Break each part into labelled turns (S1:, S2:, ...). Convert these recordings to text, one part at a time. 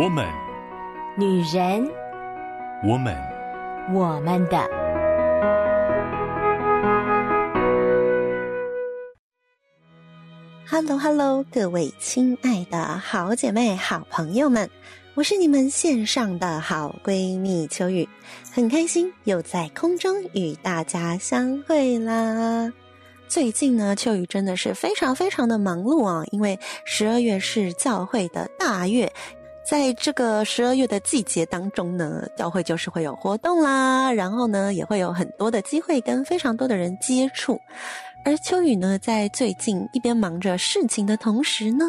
S1: 我们，
S2: 女人，
S1: 我们，
S2: 我们的。
S3: Hello，Hello，各位亲爱的好姐妹、好朋友们，我是你们线上的好闺蜜秋雨，很开心又在空中与大家相会啦。最近呢，秋雨真的是非常非常的忙碌啊，因为十二月是教会的大月。在这个十二月的季节当中呢，教会就是会有活动啦，然后呢，也会有很多的机会跟非常多的人接触。而秋雨呢，在最近一边忙着事情的同时呢，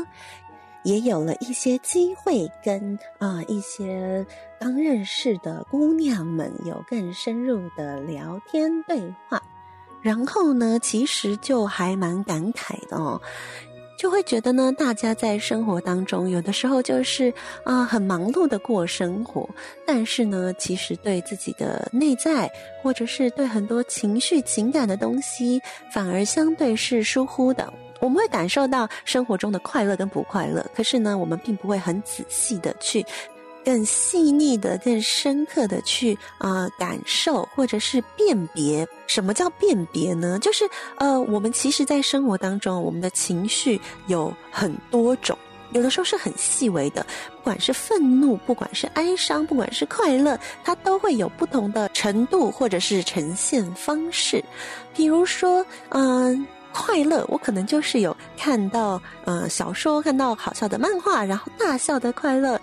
S3: 也有了一些机会跟啊、一些刚认识的姑娘们有更深入的聊天对话。然后呢，其实就还蛮感慨的哦。就会觉得呢，大家在生活当中，有的时候就是啊、很忙碌的过生活，但是呢，其实对自己的内在，或者是对很多情绪、情感的东西，反而相对是疏忽的。我们会感受到生活中的快乐跟不快乐，可是呢，我们并不会很仔细的去。更细腻的、更深刻的去啊、感受，或者是辨别。什么叫辨别呢？就是呃，我们其实，在生活当中，我们的情绪有很多种，有的时候是很细微的，不管是愤怒，不管是哀伤，不管是快乐，它都会有不同的程度，或者是呈现方式。比如说，嗯、快乐，我可能就是有看到呃小说，看到好笑的漫画，然后大笑的快乐。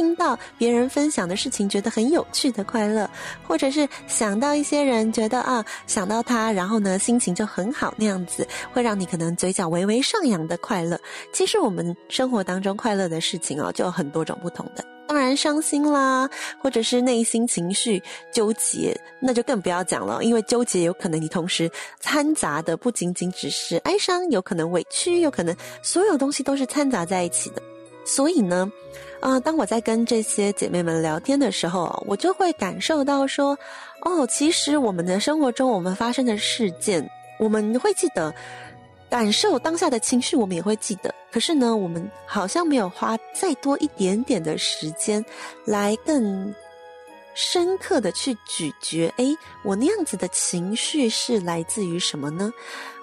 S3: 听到别人分享的事情，觉得很有趣的快乐，或者是想到一些人，觉得啊，想到他，然后呢，心情就很好那样子，会让你可能嘴角微微上扬的快乐。其实我们生活当中快乐的事情哦，就有很多种不同的。当然，伤心啦，或者是内心情绪纠结，那就更不要讲了，因为纠结有可能你同时掺杂的不仅仅只是哀伤，有可能委屈，有可能所有东西都是掺杂在一起的。所以呢。啊、当我在跟这些姐妹们聊天的时候，我就会感受到说，哦，其实我们的生活中，我们发生的事件，我们会记得，感受当下的情绪，我们也会记得。可是呢，我们好像没有花再多一点点的时间，来更深刻的去咀嚼。诶，我那样子的情绪是来自于什么呢？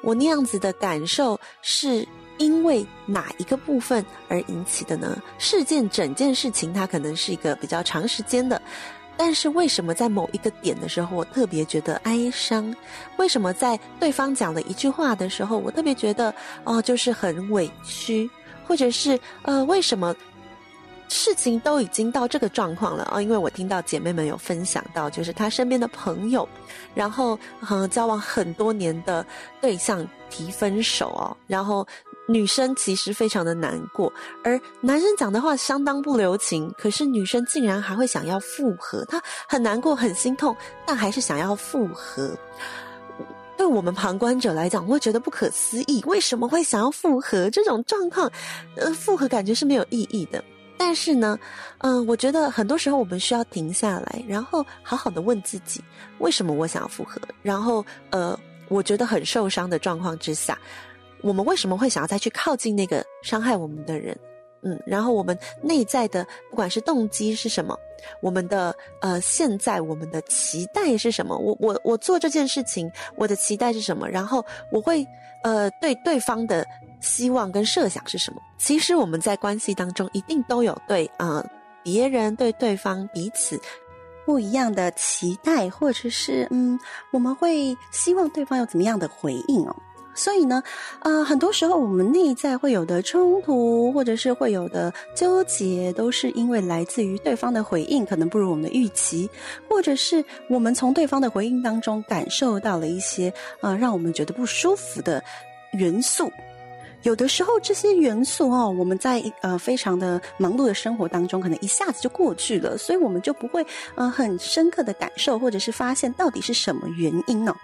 S3: 我那样子的感受是。因为哪一个部分而引起的呢？事件整件事情它可能是一个比较长时间的，但是为什么在某一个点的时候我特别觉得哀伤？为什么在对方讲了一句话的时候我特别觉得哦，就是很委屈？或者是呃，为什么事情都已经到这个状况了啊？哦，因为我听到姐妹们有分享到，就是她身边的朋友，然后和交往很多年的对象提分手哦，然后。女生其实非常的难过，而男生讲的话相当不留情，可是女生竟然还会想要复合，她很难过，很心痛，但还是想要复合。对我们旁观者来讲，会觉得不可思议，为什么会想要复合？这种状况，呃，复合感觉是没有意义的。但是呢，嗯、我觉得很多时候我们需要停下来，然后好好的问自己，为什么我想要复合？然后，呃，我觉得很受伤的状况之下。我们为什么会想要再去靠近那个伤害我们的人？嗯，然后我们内在的不管是动机是什么，我们的呃现在我们的期待是什么？我我我做这件事情，我的期待是什么？然后我会呃对对方的希望跟设想是什么？其实我们在关系当中一定都有对呃别人对对方彼此不一样的期待，或者是嗯我们会希望对方有怎么样的回应哦。所以呢，呃，很多时候我们内在会有的冲突，或者是会有的纠结，都是因为来自于对方的回应可能不如我们的预期，或者是我们从对方的回应当中感受到了一些，啊，让我们觉得不舒服的元素。有的时候，这些元素哦，我们在呃非常的忙碌的生活当中，可能一下子就过去了，所以我们就不会呃很深刻的感受，或者是发现到底是什么原因呢？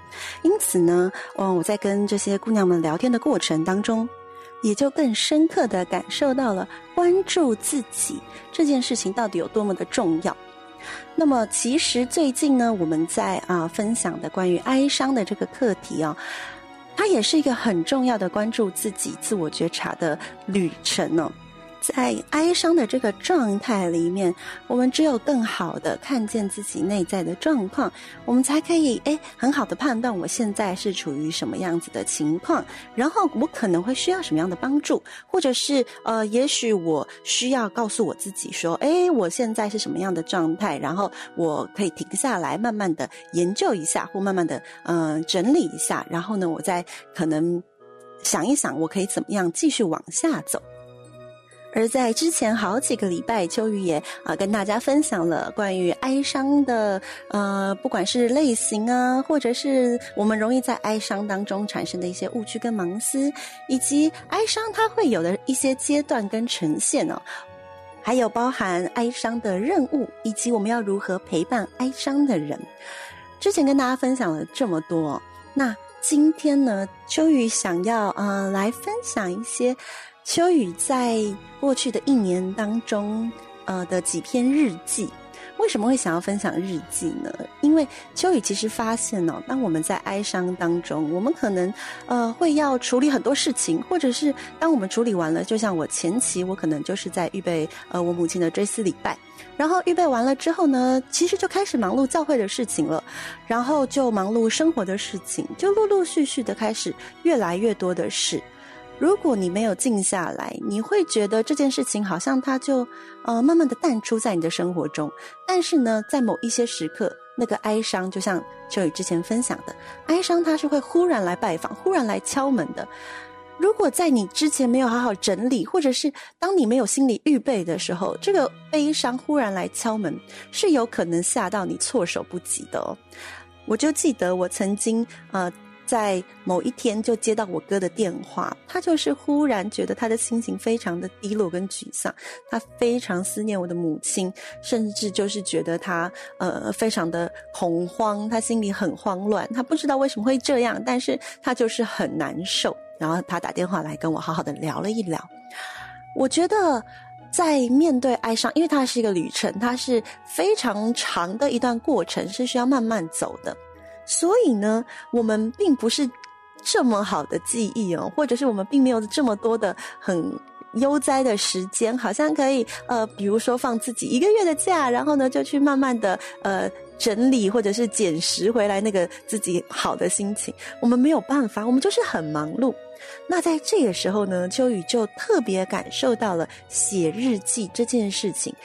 S3: 因此呢，呃，我在跟这些姑娘们聊天的过程当中，也就更深刻的感受到了关注自己这件事情到底有多么的重要。那么，其实最近呢，我们在啊、分享的关于哀伤的这个课题啊、哦。它也是一个很重要的关注自己、自我觉察的旅程呢、在哀伤的这个状态里面，我们只有更好的看见自己内在的状况，我们才可以诶很好的判断我现在是处于什么样子的情况，然后我可能会需要什么样的帮助，或者是呃，也许我需要告诉我自己说，诶，我现在是什么样的状态，然后我可以停下来，慢慢的研究一下，或慢慢的嗯、整理一下，然后呢，我再可能想一想，我可以怎么样继续往下走。而在之前好几个礼拜，秋雨也啊跟大家分享了关于哀伤的呃，不管是类型啊，或者是我们容易在哀伤当中产生的一些误区跟盲思，以及哀伤它会有的一些阶段跟呈现哦，还有包含哀伤的任务，以及我们要如何陪伴哀伤的人。之前跟大家分享了这么多，那今天呢，秋雨想要啊、呃、来分享一些。秋雨在过去的一年当中，呃的几篇日记，为什么会想要分享日记呢？因为秋雨其实发现哦，当我们在哀伤当中，我们可能呃会要处理很多事情，或者是当我们处理完了，就像我前期我可能就是在预备呃我母亲的追思礼拜，然后预备完了之后呢，其实就开始忙碌教会的事情了，然后就忙碌生活的事情，就陆陆续续的开始越来越多的事。如果你没有静下来，你会觉得这件事情好像它就呃慢慢的淡出在你的生活中。但是呢，在某一些时刻，那个哀伤就像秋雨之前分享的，哀伤它是会忽然来拜访，忽然来敲门的。如果在你之前没有好好整理，或者是当你没有心理预备的时候，这个悲伤忽然来敲门，是有可能吓到你措手不及的哦。我就记得我曾经呃。在某一天，就接到我哥的电话，他就是忽然觉得他的心情非常的低落跟沮丧，他非常思念我的母亲，甚至就是觉得他呃非常的恐慌，他心里很慌乱，他不知道为什么会这样，但是他就是很难受，然后他打电话来跟我好好的聊了一聊。我觉得在面对哀伤，因为它是一个旅程，它是非常长的一段过程，是需要慢慢走的。所以呢，我们并不是这么好的记忆哦，或者是我们并没有这么多的很悠哉的时间，好像可以呃，比如说放自己一个月的假，然后呢就去慢慢的呃整理或者是捡拾回来那个自己好的心情。我们没有办法，我们就是很忙碌。那在这个时候呢，秋雨就特别感受到了写日记这件事情。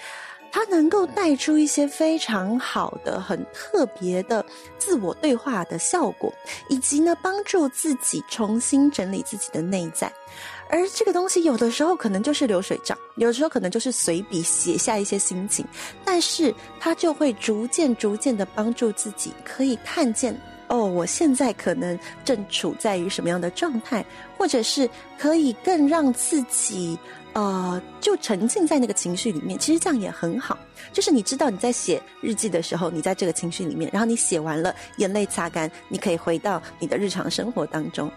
S3: 它能够带出一些非常好的、很特别的自我对话的效果，以及呢，帮助自己重新整理自己的内在。而这个东西有的时候可能就是流水账，有的时候可能就是随笔写下一些心情，但是它就会逐渐、逐渐的帮助自己可以看见哦，我现在可能正处在于什么样的状态，或者是可以更让自己。呃，就沉浸在那个情绪里面，其实这样也很好。就是你知道你在写日记的时候，你在这个情绪里面，然后你写完了，眼泪擦干，你可以回到你的日常生活当中。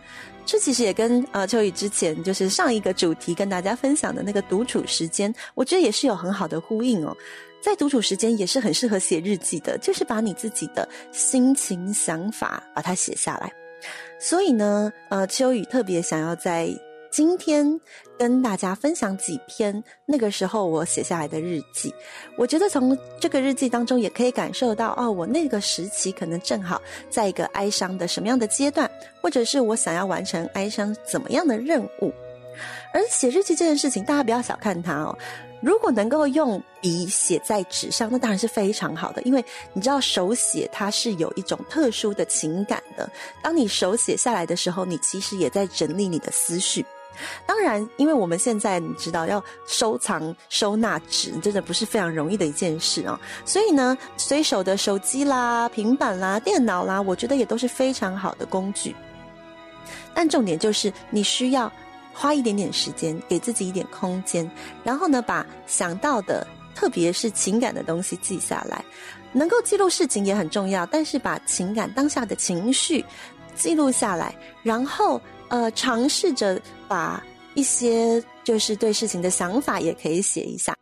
S3: 这其实也跟呃秋雨之前就是上一个主题跟大家分享的那个独处时间，我觉得也是有很好的呼应哦。在独处时间也是很适合写日记的，就是把你自己的心情、想法把它写下来。所以呢，呃，秋雨特别想要在。今天跟大家分享几篇那个时候我写下来的日记，我觉得从这个日记当中也可以感受到，哦，我那个时期可能正好在一个哀伤的什么样的阶段，或者是我想要完成哀伤怎么样的任务。而写日记这件事情，大家不要小看它哦。如果能够用笔写在纸上，那当然是非常好的，因为你知道手写它是有一种特殊的情感的。当你手写下来的时候，你其实也在整理你的思绪。当然，因为我们现在你知道要收藏、收纳纸，真的不是非常容易的一件事啊。所以呢，随手的手机啦、平板啦、电脑啦，我觉得也都是非常好的工具。但重点就是你需要花一点点时间，给自己一点空间，然后呢，把想到的，特别是情感的东西记下来。能够记录事情也很重要，但是把情感当下的情绪记录下来，然后。呃，尝试着把一些就是对事情的想法也可以写一下。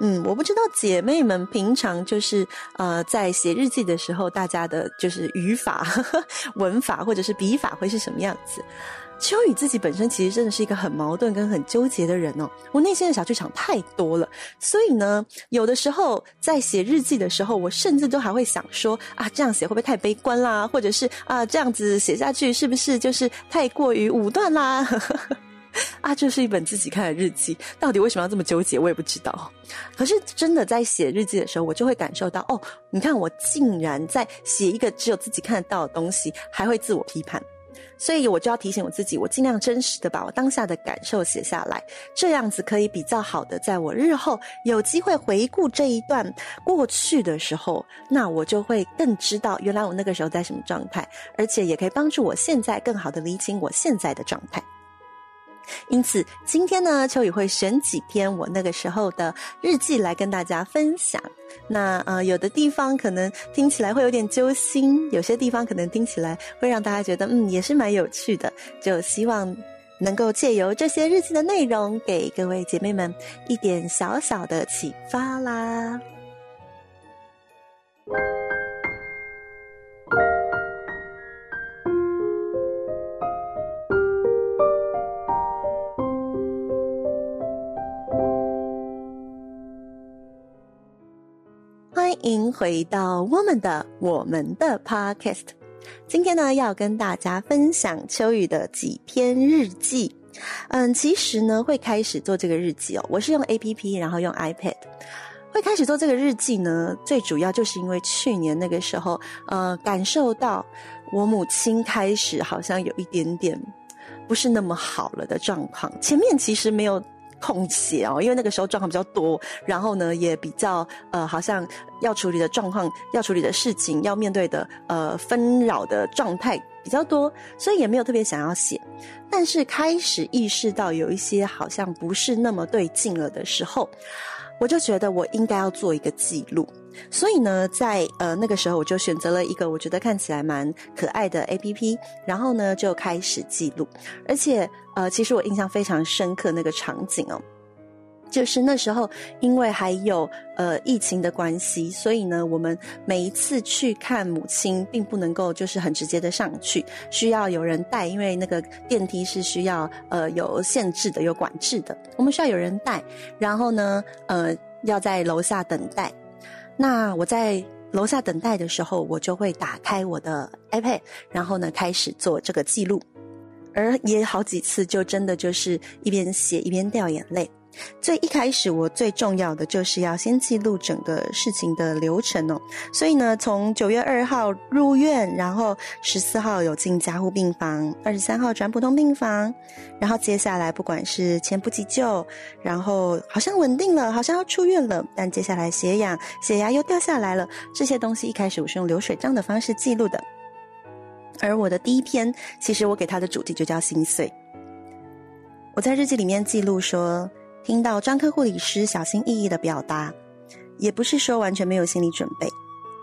S3: 嗯，我不知道姐妹们平常就是呃在写日记的时候，大家的就是语法、文法或者是笔法会是什么样子。秋雨自己本身其实真的是一个很矛盾跟很纠结的人哦。我内心的小剧场太多了，所以呢，有的时候在写日记的时候，我甚至都还会想说啊，这样写会不会太悲观啦？或者是啊，这样子写下去是不是就是太过于武断啦？啊，这是一本自己看的日记，到底为什么要这么纠结？我也不知道。可是真的在写日记的时候，我就会感受到，哦，你看我竟然在写一个只有自己看得到的东西，还会自我批判。所以我就要提醒我自己，我尽量真实的把我当下的感受写下来，这样子可以比较好的在我日后有机会回顾这一段过去的时候，那我就会更知道原来我那个时候在什么状态，而且也可以帮助我现在更好的理清我现在的状态。因此，今天呢，秋雨会选几篇我那个时候的日记来跟大家分享。那呃，有的地方可能听起来会有点揪心，有些地方可能听起来会让大家觉得嗯，也是蛮有趣的。就希望能够借由这些日记的内容，给各位姐妹们一点小小的启发啦。迎回到我们的我们的 Podcast。今天呢，要跟大家分享秋雨的几篇日记。嗯，其实呢，会开始做这个日记哦，我是用 APP，然后用 iPad。会开始做这个日记呢，最主要就是因为去年那个时候，呃，感受到我母亲开始好像有一点点不是那么好了的状况。前面其实没有。空隙哦，因为那个时候状况比较多，然后呢也比较呃，好像要处理的状况、要处理的事情、要面对的呃纷扰的状态比较多，所以也没有特别想要写。但是开始意识到有一些好像不是那么对劲了的时候，我就觉得我应该要做一个记录。所以呢，在呃那个时候，我就选择了一个我觉得看起来蛮可爱的 APP，然后呢就开始记录。而且呃，其实我印象非常深刻那个场景哦，就是那时候因为还有呃疫情的关系，所以呢，我们每一次去看母亲，并不能够就是很直接的上去，需要有人带，因为那个电梯是需要呃有限制的、有管制的，我们需要有人带，然后呢呃要在楼下等待。那我在楼下等待的时候，我就会打开我的 iPad，然后呢开始做这个记录，而也好几次就真的就是一边写一边掉眼泪。最一开始，我最重要的就是要先记录整个事情的流程哦。所以呢，从九月二号入院，然后十四号有进加护病房，二十三号转普通病房，然后接下来不管是前不急救，然后好像稳定了，好像要出院了，但接下来血氧、血压又掉下来了，这些东西一开始我是用流水账的方式记录的。而我的第一篇，其实我给他的主题就叫心碎。我在日记里面记录说。听到专科护理师小心翼翼的表达，也不是说完全没有心理准备。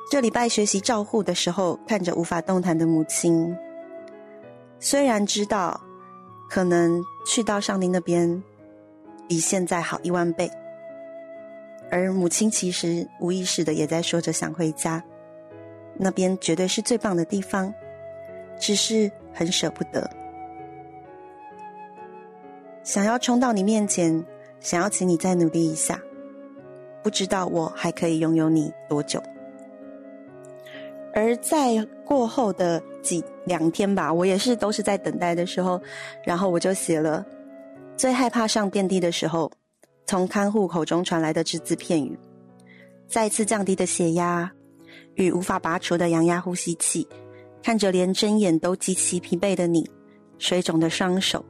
S3: 这礼拜学习照护的时候，看着无法动弹的母亲，虽然知道可能去到上帝那边比现在好一万倍，而母亲其实无意识的也在说着想回家，那边绝对是最棒的地方，只是很舍不得，想要冲到你面前。想要请你再努力一下，不知道我还可以拥有你多久。而在过后的几两天吧，我也是都是在等待的时候，然后我就写了最害怕上电梯的时候，从看护口中传来的只字片语，再次降低的血压与无法拔除的阳压呼吸器，看着连睁眼都极其疲惫的你，水肿的双手，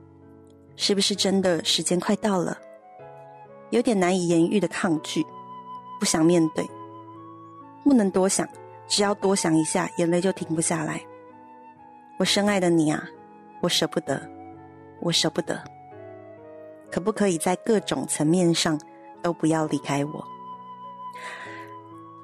S3: 是不是真的时间快到了？有点难以言喻的抗拒，不想面对，不能多想，只要多想一下，眼泪就停不下来。我深爱的你啊，我舍不得，我舍不得。可不可以在各种层面上都不要离开我？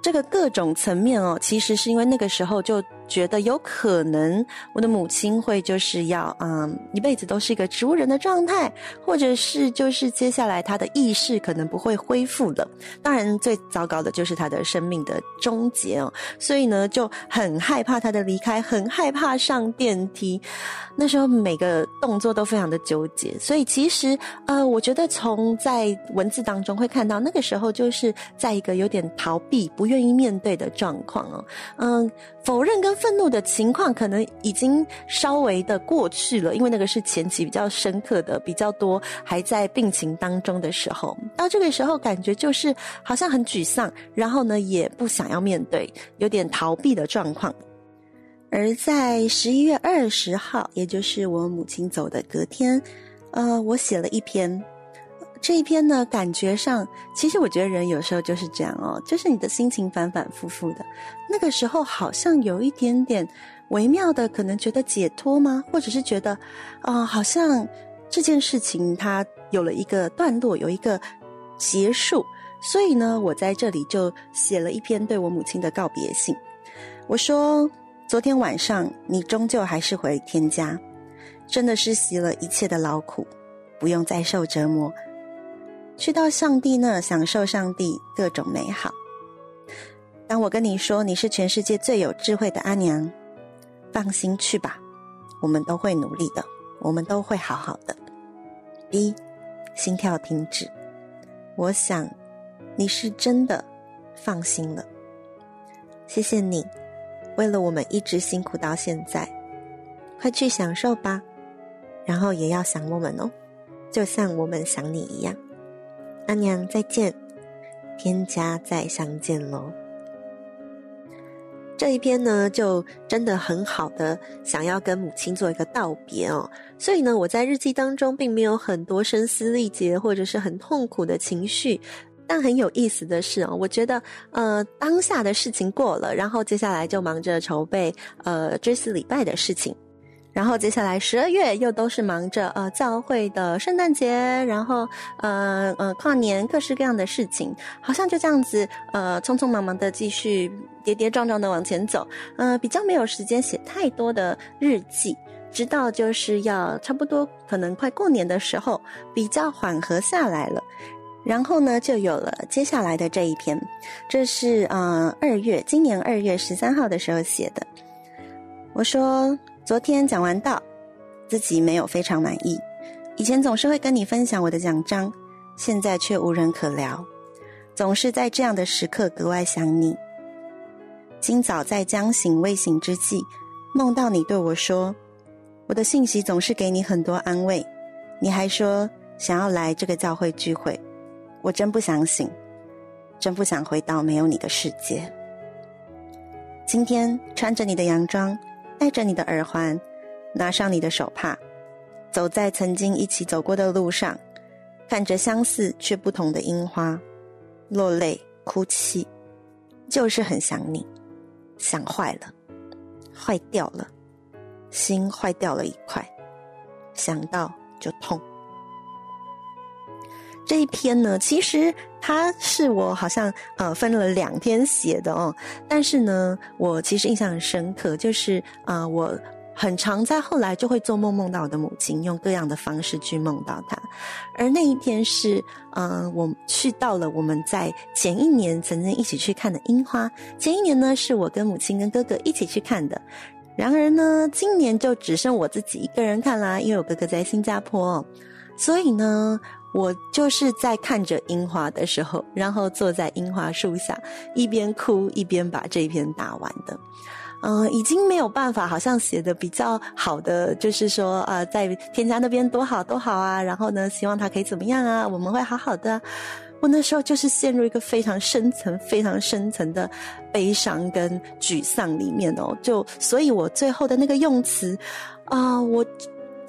S3: 这个各种层面哦，其实是因为那个时候就觉得有可能我的母亲会就是要嗯一辈子都是一个植物人的状态，或者是就是接下来她的意识可能不会恢复了。当然最糟糕的就是她的生命的终结哦，所以呢就很害怕她的离开，很害怕上电梯。那时候每个动作都非常的纠结，所以其实呃我觉得从在文字当中会看到那个时候就是在一个有点逃避、不愿意面对的状况哦，嗯，否认跟愤怒的情况可能已经稍微的过去了，因为那个是前期比较深刻的、比较多还在病情当中的时候。到这个时候，感觉就是好像很沮丧，然后呢，也不想要面对，有点逃避的状况。而在十一月二十号，也就是我母亲走的隔天，呃，我写了一篇。这一篇呢，感觉上，其实我觉得人有时候就是这样哦，就是你的心情反反复复的。那个时候好像有一点点微妙的，可能觉得解脱吗？或者是觉得，啊、好像这件事情它有了一个段落，有一个结束。所以呢，我在这里就写了一篇对我母亲的告别信。我说，昨天晚上你终究还是回天家，真的是洗了一切的劳苦，不用再受折磨。去到上帝那，享受上帝各种美好。当我跟你说你是全世界最有智慧的阿娘，放心去吧，我们都会努力的，我们都会好好的。一心跳停止。我想你是真的放心了。谢谢你，为了我们一直辛苦到现在，快去享受吧。然后也要想我们哦，就像我们想你一样。阿娘再见，天家再相见喽。这一篇呢，就真的很好的想要跟母亲做一个道别哦。所以呢，我在日记当中并没有很多声嘶力竭或者是很痛苦的情绪，但很有意思的是哦，我觉得呃当下的事情过了，然后接下来就忙着筹备呃追思礼拜的事情。然后接下来十二月又都是忙着呃教会的圣诞节，然后呃呃跨年各式各样的事情，好像就这样子呃匆匆忙忙的继续跌跌撞撞的往前走，呃比较没有时间写太多的日记，直到就是要差不多可能快过年的时候比较缓和下来了，然后呢就有了接下来的这一篇，这是呃二月今年二月十三号的时候写的，我说。昨天讲完道，自己没有非常满意。以前总是会跟你分享我的奖章，现在却无人可聊。总是在这样的时刻格外想你。今早在将醒未醒之际，梦到你对我说：“我的信息总是给你很多安慰。”你还说想要来这个教会聚会，我真不想醒，真不想回到没有你的世界。今天穿着你的洋装。戴着你的耳环，拿上你的手帕，走在曾经一起走过的路上，看着相似却不同的樱花，落泪哭泣，就是很想你，想坏了，坏掉了，心坏掉了一块，想到就痛。这一篇呢，其实它是我好像呃分了两天写的哦，但是呢，我其实印象很深刻，就是呃我很常在后来就会做梦梦到我的母亲，用各样的方式去梦到她，而那一天是呃我去到了我们在前一年曾经一起去看的樱花，前一年呢是我跟母亲跟哥哥一起去看的，然而呢今年就只剩我自己一个人看啦，因为我哥哥在新加坡，所以呢。我就是在看着樱花的时候，然后坐在樱花树下，一边哭一边把这一篇打完的。嗯、已经没有办法，好像写的比较好的，就是说啊、在天家那边多好多好啊，然后呢，希望他可以怎么样啊，我们会好好的。我那时候就是陷入一个非常深层、非常深层的悲伤跟沮丧里面哦，就所以我最后的那个用词啊、我。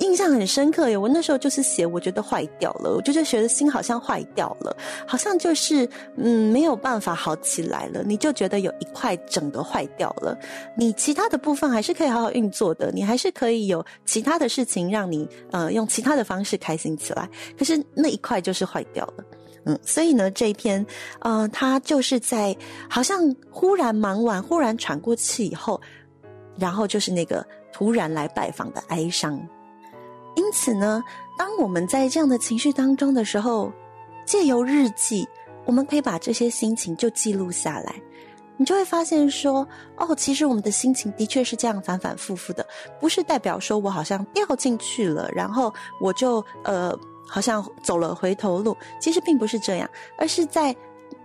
S3: 印象很深刻耶，我那时候就是写，我觉得坏掉了，我就觉得心好像坏掉了，好像就是嗯没有办法好起来了。你就觉得有一块整个坏掉了，你其他的部分还是可以好好运作的，你还是可以有其他的事情让你呃用其他的方式开心起来。可是那一块就是坏掉了，嗯，所以呢这一篇呃他就是在好像忽然忙完，忽然喘过气以后。然后就是那个突然来拜访的哀伤。因此呢，当我们在这样的情绪当中的时候，借由日记，我们可以把这些心情就记录下来。你就会发现说，哦，其实我们的心情的确是这样反反复复的，不是代表说我好像掉进去了，然后我就呃好像走了回头路。其实并不是这样，而是在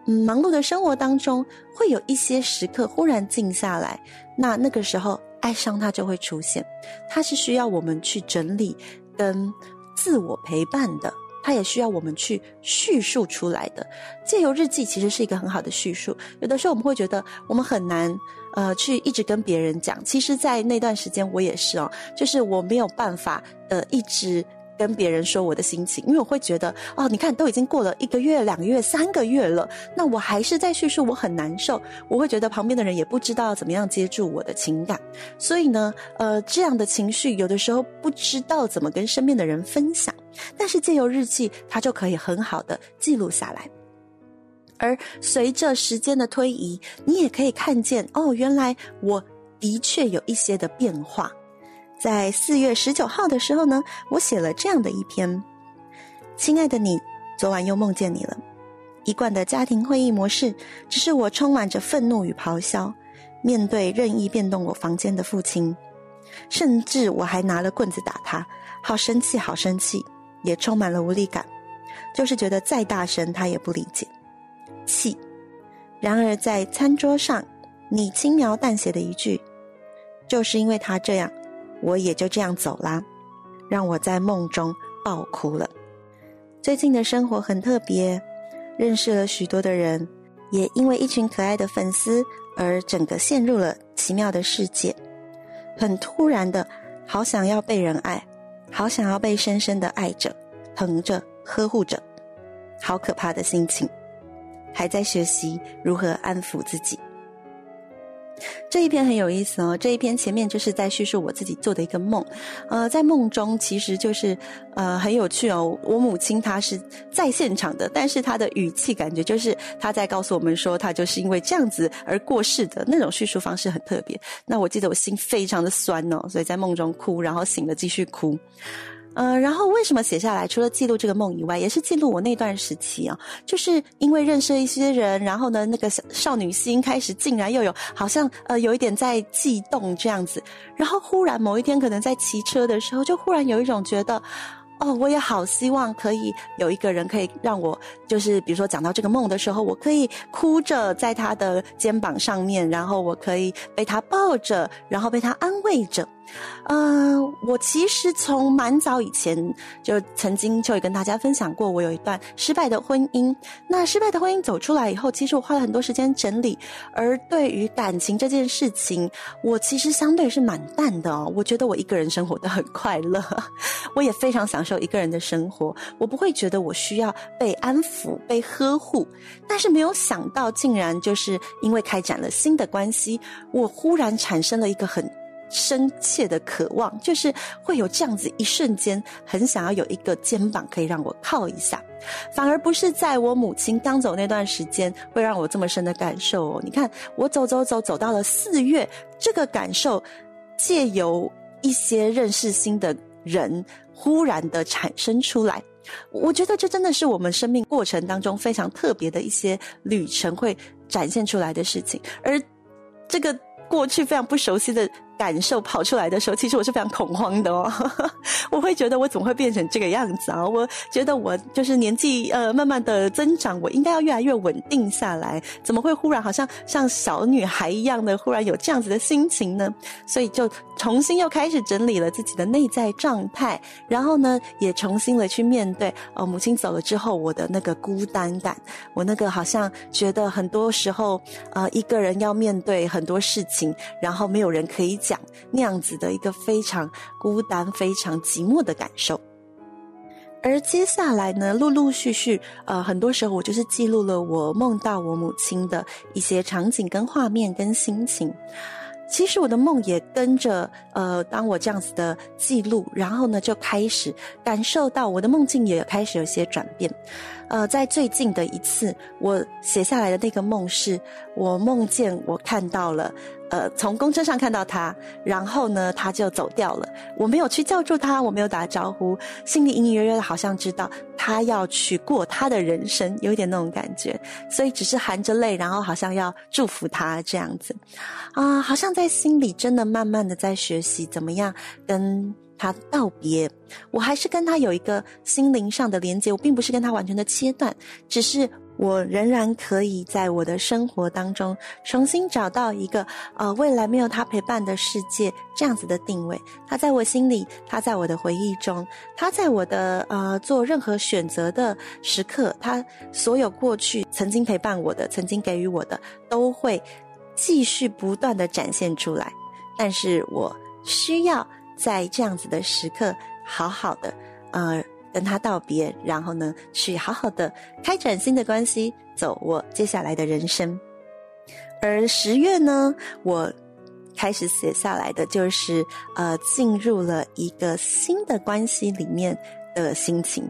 S3: 嗯忙碌的生活当中，会有一些时刻忽然静下来，那那个时候爱上它就会出现，它是需要我们去整理跟自我陪伴的。它也需要我们去叙述出来的。借由日记其实是一个很好的叙述。有的时候我们会觉得我们很难，呃，去一直跟别人讲。其实，在那段时间我也是哦，就是我没有办法，呃，一直跟别人说我的心情，因为我会觉得，哦，你看都已经过了一个月、两个月、三个月了，那我还是在叙述，我很难受。我会觉得旁边的人也不知道怎么样接住我的情感，所以呢，呃，这样的情绪有的时候不知道怎么跟身边的人分享。但是借由日记，它就可以很好的记录下来。而随着时间的推移，你也可以看见哦，原来我的确有一些的变化。在四月十九号的时候呢，我写了这样的一篇：亲爱的你，昨晚又梦见你了。一贯的家庭会议模式，只是我充满着愤怒与咆哮，面对任意变动我房间的父亲，甚至我还拿了棍子打他，好生气，好生气。也充满了无力感，就是觉得再大声他也不理解，气。然而在餐桌上，你轻描淡写的一句，就是因为他这样，我也就这样走啦，让我在梦中爆哭了。最近的生活很特别，认识了许多的人，也因为一群可爱的粉丝而整个陷入了奇妙的世界，很突然的，好想要被人爱。好想要被深深的爱着、疼着、呵护着，好可怕的心情，还在学习如何安抚自己。这一篇很有意思哦，这一篇前面就是在叙述我自己做的一个梦，呃，在梦中其实就是呃很有趣哦。我母亲她是在现场的，但是她的语气感觉就是她在告诉我们说，她就是因为这样子而过世的那种叙述方式很特别。那我记得我心非常的酸哦，所以在梦中哭，然后醒了继续哭。呃，然后为什么写下来？除了记录这个梦以外，也是记录我那段时期啊，就是因为认识了一些人，然后呢，那个少女心开始竟然又有好像呃有一点在悸动这样子，然后忽然某一天可能在骑车的时候，就忽然有一种觉得。哦，我也好希望可以有一个人可以让我，就是比如说讲到这个梦的时候，我可以哭着在他的肩膀上面，然后我可以被他抱着，然后被他安慰着。嗯、呃，我其实从蛮早以前就曾经就跟大家分享过，我有一段失败的婚姻。那失败的婚姻走出来以后，其实我花了很多时间整理。而对于感情这件事情，我其实相对是蛮淡的哦。我觉得我一个人生活得很快乐，我也非常享受一个人的生活。我不会觉得我需要被安抚、被呵护。但是没有想到，竟然就是因为开展了新的关系，我忽然产生了一个很。深切的渴望，就是会有这样子一瞬间，很想要有一个肩膀可以让我靠一下，反而不是在我母亲刚走那段时间，会让我这么深的感受哦。你看，我走走走走到了四月，这个感受借由一些认识新的人，忽然的产生出来。我觉得这真的是我们生命过程当中非常特别的一些旅程会展现出来的事情，而这个过去非常不熟悉的。感受跑出来的时候，其实我是非常恐慌的哦。我会觉得我怎么会变成这个样子啊？我觉得我就是年纪呃慢慢的增长，我应该要越来越稳定下来。怎么会忽然好像像小女孩一样的忽然有这样子的心情呢？所以就重新又开始整理了自己的内在状态，然后呢也重新的去面对哦，母亲走了之后我的那个孤单感，我那个好像觉得很多时候呃一个人要面对很多事情，然后没有人可以。讲那样子的一个非常孤单、非常寂寞的感受，而接下来呢，陆陆续续，呃，很多时候我就是记录了我梦到我母亲的一些场景、跟画面、跟心情。其实我的梦也跟着，呃，当我这样子的记录，然后呢，就开始感受到我的梦境也开始有些转变。呃，在最近的一次，我写下来的那个梦是，我梦见我看到了，呃，从公车上看到他，然后呢，他就走掉了。我没有去叫住他，我没有打招呼，心里隐隐约约的好像知道他要去过他的人生，有一点那种感觉，所以只是含着泪，然后好像要祝福他这样子，啊、好像在心里真的慢慢的在学习怎么样跟。他道别，我还是跟他有一个心灵上的连接，我并不是跟他完全的切断，只是我仍然可以在我的生活当中重新找到一个呃未来没有他陪伴的世界这样子的定位。他在我心里，他在我的回忆中，他在我的呃做任何选择的时刻，他所有过去曾经陪伴我的、曾经给予我的，都会继续不断的展现出来。但是我需要。在这样子的时刻，好好的，呃，跟他道别，然后呢，去好好的开展新的关系，走我接下来的人生。而十月呢，我开始写下来的就是，呃，进入了一个新的关系里面的心情。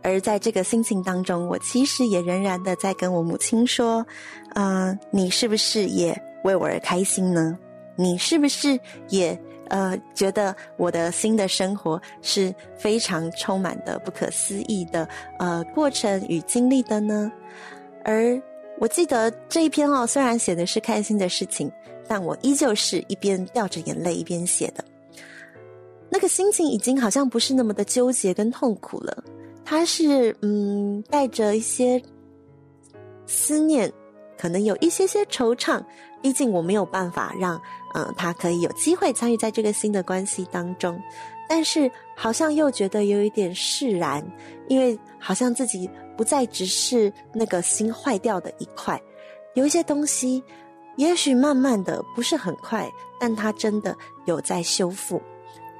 S3: 而在这个心情当中，我其实也仍然的在跟我母亲说，呃，你是不是也为我而开心呢？你是不是也？呃，觉得我的新的生活是非常充满的不可思议的呃过程与经历的呢。而我记得这一篇哦，虽然写的是开心的事情，但我依旧是一边掉着眼泪一边写的。那个心情已经好像不是那么的纠结跟痛苦了，它是嗯带着一些思念，可能有一些些惆怅。毕竟我没有办法让。嗯，他可以有机会参与在这个新的关系当中，但是好像又觉得有一点释然，因为好像自己不再只是那个心坏掉的一块，有一些东西，也许慢慢的不是很快，但它真的有在修复，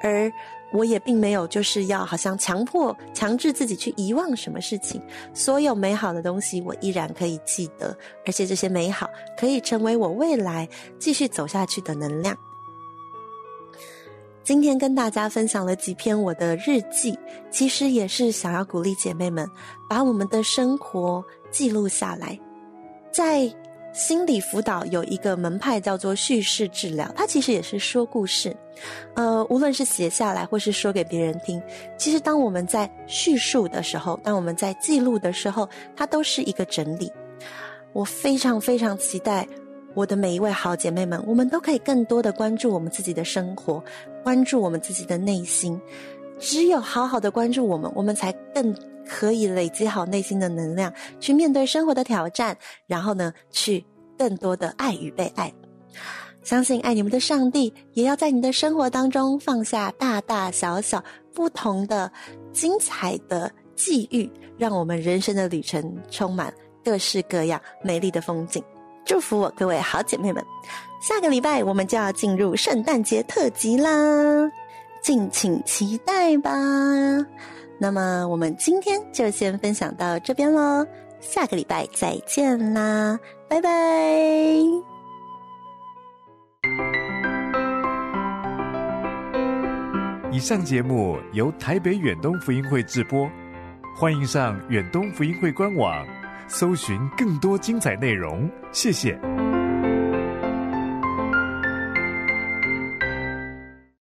S3: 而。我也并没有就是要好像强迫、强制自己去遗忘什么事情，所有美好的东西我依然可以记得，而且这些美好可以成为我未来继续走下去的能量。今天跟大家分享了几篇我的日记，其实也是想要鼓励姐妹们把我们的生活记录下来，在。心理辅导有一个门派叫做叙事治疗，它其实也是说故事，呃，无论是写下来或是说给别人听，其实当我们在叙述的时候，当我们在记录的时候，它都是一个整理。我非常非常期待我的每一位好姐妹们，我们都可以更多的关注我们自己的生活，关注我们自己的内心。只有好好的关注我们，我们才更。可以累积好内心的能量，去面对生活的挑战，然后呢，去更多的爱与被爱。相信爱你们的上帝，也要在你的生活当中放下大大小小不同的精彩的际遇，让我们人生的旅程充满各式各样美丽的风景。祝福我各位好姐妹们，下个礼拜我们就要进入圣诞节特辑啦，敬请期待吧。那么我们今天就先分享到这边喽，下个礼拜再见啦，拜拜。
S1: 以上节目由台北远东福音会制播，欢迎上远东福音会官网，搜寻更多精彩内容，谢谢。